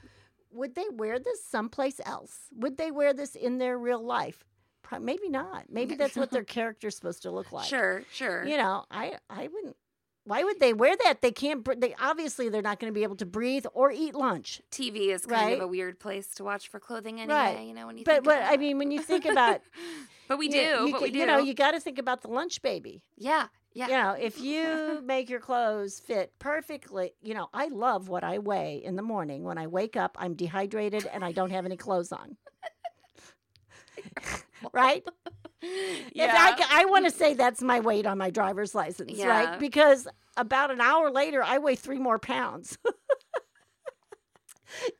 A: would they wear this someplace else? Would they wear this in their real life? Pro- Maybe not. Maybe that's what their [laughs] character's supposed to look like.
B: sure, sure.
A: you know i i wouldn't why would they wear that they can't br- they obviously they're not going to be able to breathe or eat lunch
B: TV is kind
A: Right.
B: of a weird place to watch for clothing anyway.
A: Right.
B: You know when you
A: but
B: about
A: i mean when you think about [laughs]
B: but we do.
A: you,
B: but
A: ca-
B: we do.
A: you know you got to think about the lunch baby
B: yeah, yeah.
A: you know if you [laughs] make your clothes fit perfectly you know i love what i weigh in the morning when i wake up i'm dehydrated and i don't have any clothes on [laughs] right
B: yeah.
A: I, I want to say that's my weight on my driver's license,
B: Yeah.
A: right? Because about an hour later, I weigh three more pounds. [laughs]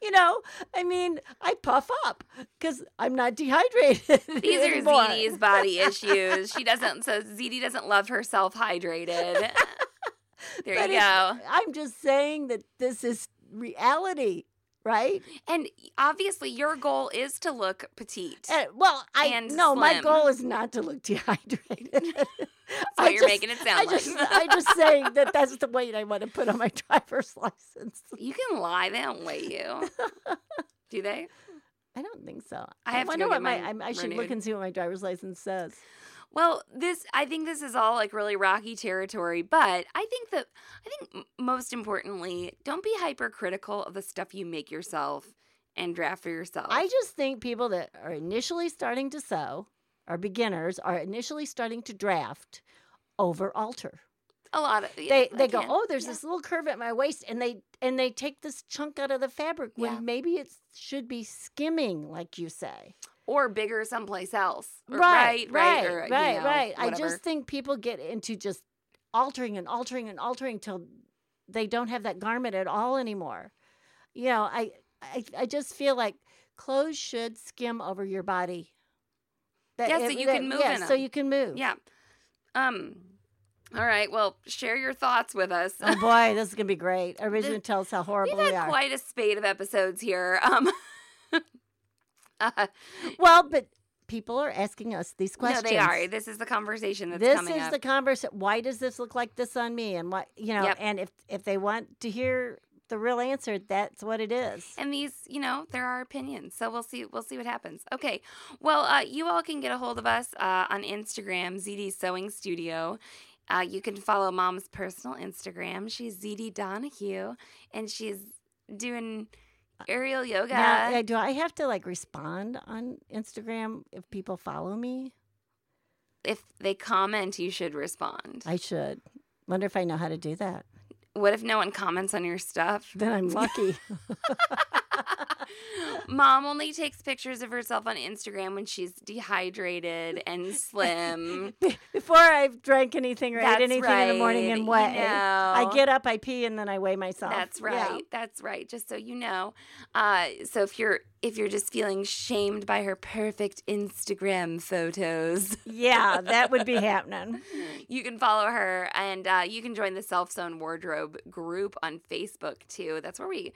A: you know, I mean, I puff up because I'm not dehydrated. [laughs]
B: These are
A: anymore.
B: Body [laughs] issues. She doesn't. So Zede doesn't love herself hydrated. There
A: But
B: you go.
A: I'm just saying that this is reality, right?
B: And obviously, your goal is to look petite.
A: Uh, well, I no, my goal is not to look dehydrated. I
B: what you're
A: just-
B: making it sound
A: I
B: sound
A: just,
B: like.
A: I just saying that [laughs] that's the weight I want to put on my driver's [laughs] license.
B: you can lie. They don't weigh you. [laughs] Do they?
A: I don't think so.
B: I have to
A: wonder
B: go
A: what my. I, I should look and see what my driver's license says.
B: Well, this I think this is all like really rocky territory, but I think that I think most importantly, don't be hypercritical of the stuff you make yourself and draft for yourself.
A: I just think people that are initially starting to sew, are beginners, are initially starting to draft, over alter.
B: a lot of
A: They
B: I
A: they go,
B: can.
A: oh, there's
B: Yeah.
A: this little curve at my waist, and they and they take this chunk out of the fabric when
B: Yeah.
A: maybe it should be skimming, like you say.
B: Or bigger someplace else. Or-
A: right,
B: right,
A: right,
B: or, you
A: right,
B: know,
A: right. I just think people get into just altering and altering and altering till they don't have that garment at all anymore. You know, I I, I just feel like clothes should skim over your body. That
B: Yeah, so
A: it-
B: you
A: that-
B: can move
A: yeah, so
B: 'em.
A: you can move.
B: Yeah. Um. All right. Well, share your thoughts with us.
A: Oh [laughs] boy, this is gonna be great. Everybody's gonna tell us how horrible
B: We've
A: we are.
B: quite a spate of episodes here. Um. [laughs] [laughs]
A: well, but people are asking us these
B: no,
A: questions.
B: they are. This is the conversation that's
A: this
B: coming
A: is
B: up.
A: the conversation. Why does this look like this on me? And what you know?
B: Yep.
A: And if if they want to hear the real answer, that's what it is.
B: and these, you know, there are opinions. So we'll see. We'll see what happens. Okay. Well, uh, you all can get a hold of us uh, on Instagram, Zede Sewing Studio. Uh, you can follow Mom's personal Instagram. She's Zede Donahue, and she's doing aerial yoga.
A: Now, do I have to like respond on Instagram if people follow me?
B: if they comment, you should respond.
A: I should. Wonder if I know how to do that.
B: What if no one comments on your stuff?
A: Then I'm lucky. [laughs] [laughs]
B: Mom only takes pictures of herself on Instagram when she's dehydrated and slim. [laughs]
A: Before I've drank anything or
B: That's
A: ate anything in the morning
B: right,
A: and
B: you
A: wet, I get up, I pee, and then I weigh myself.
B: That's
A: Yeah.
B: right. That's right. Just so you know. Uh, so if you're if you're just feeling shamed by her perfect Instagram photos,
A: Yeah, that would be [laughs] happening.
B: you can follow her and uh, you can join the Self Sewn Wardrobe group on Facebook too. That's where we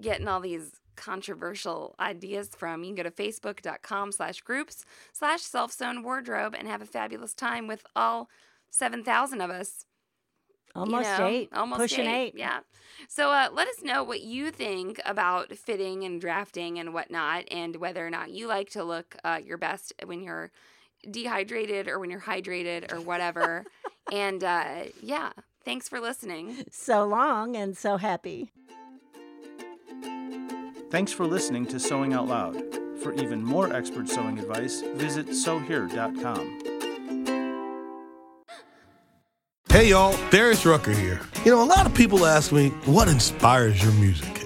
B: getting all these controversial ideas from. You can go to facebook.com slash groups slash self sewn wardrobe and have a fabulous time with all 7,000 of us. you
A: Almost
B: know,
A: eight.
B: Almost
A: Pushing eight.
B: Yeah. So uh, let us know what you think about fitting and drafting and whatnot, and whether or not you like to look uh, your best when you're dehydrated or when you're hydrated or whatever. [laughs] and uh, yeah, thanks for listening.
A: So long and so happy.
C: Thanks for listening to Sewing Out Loud. For even more expert sewing advice, visit sewhere.com.
D: Hey y'all, Darius Rucker here. You know, a lot of people ask me, what inspires your music?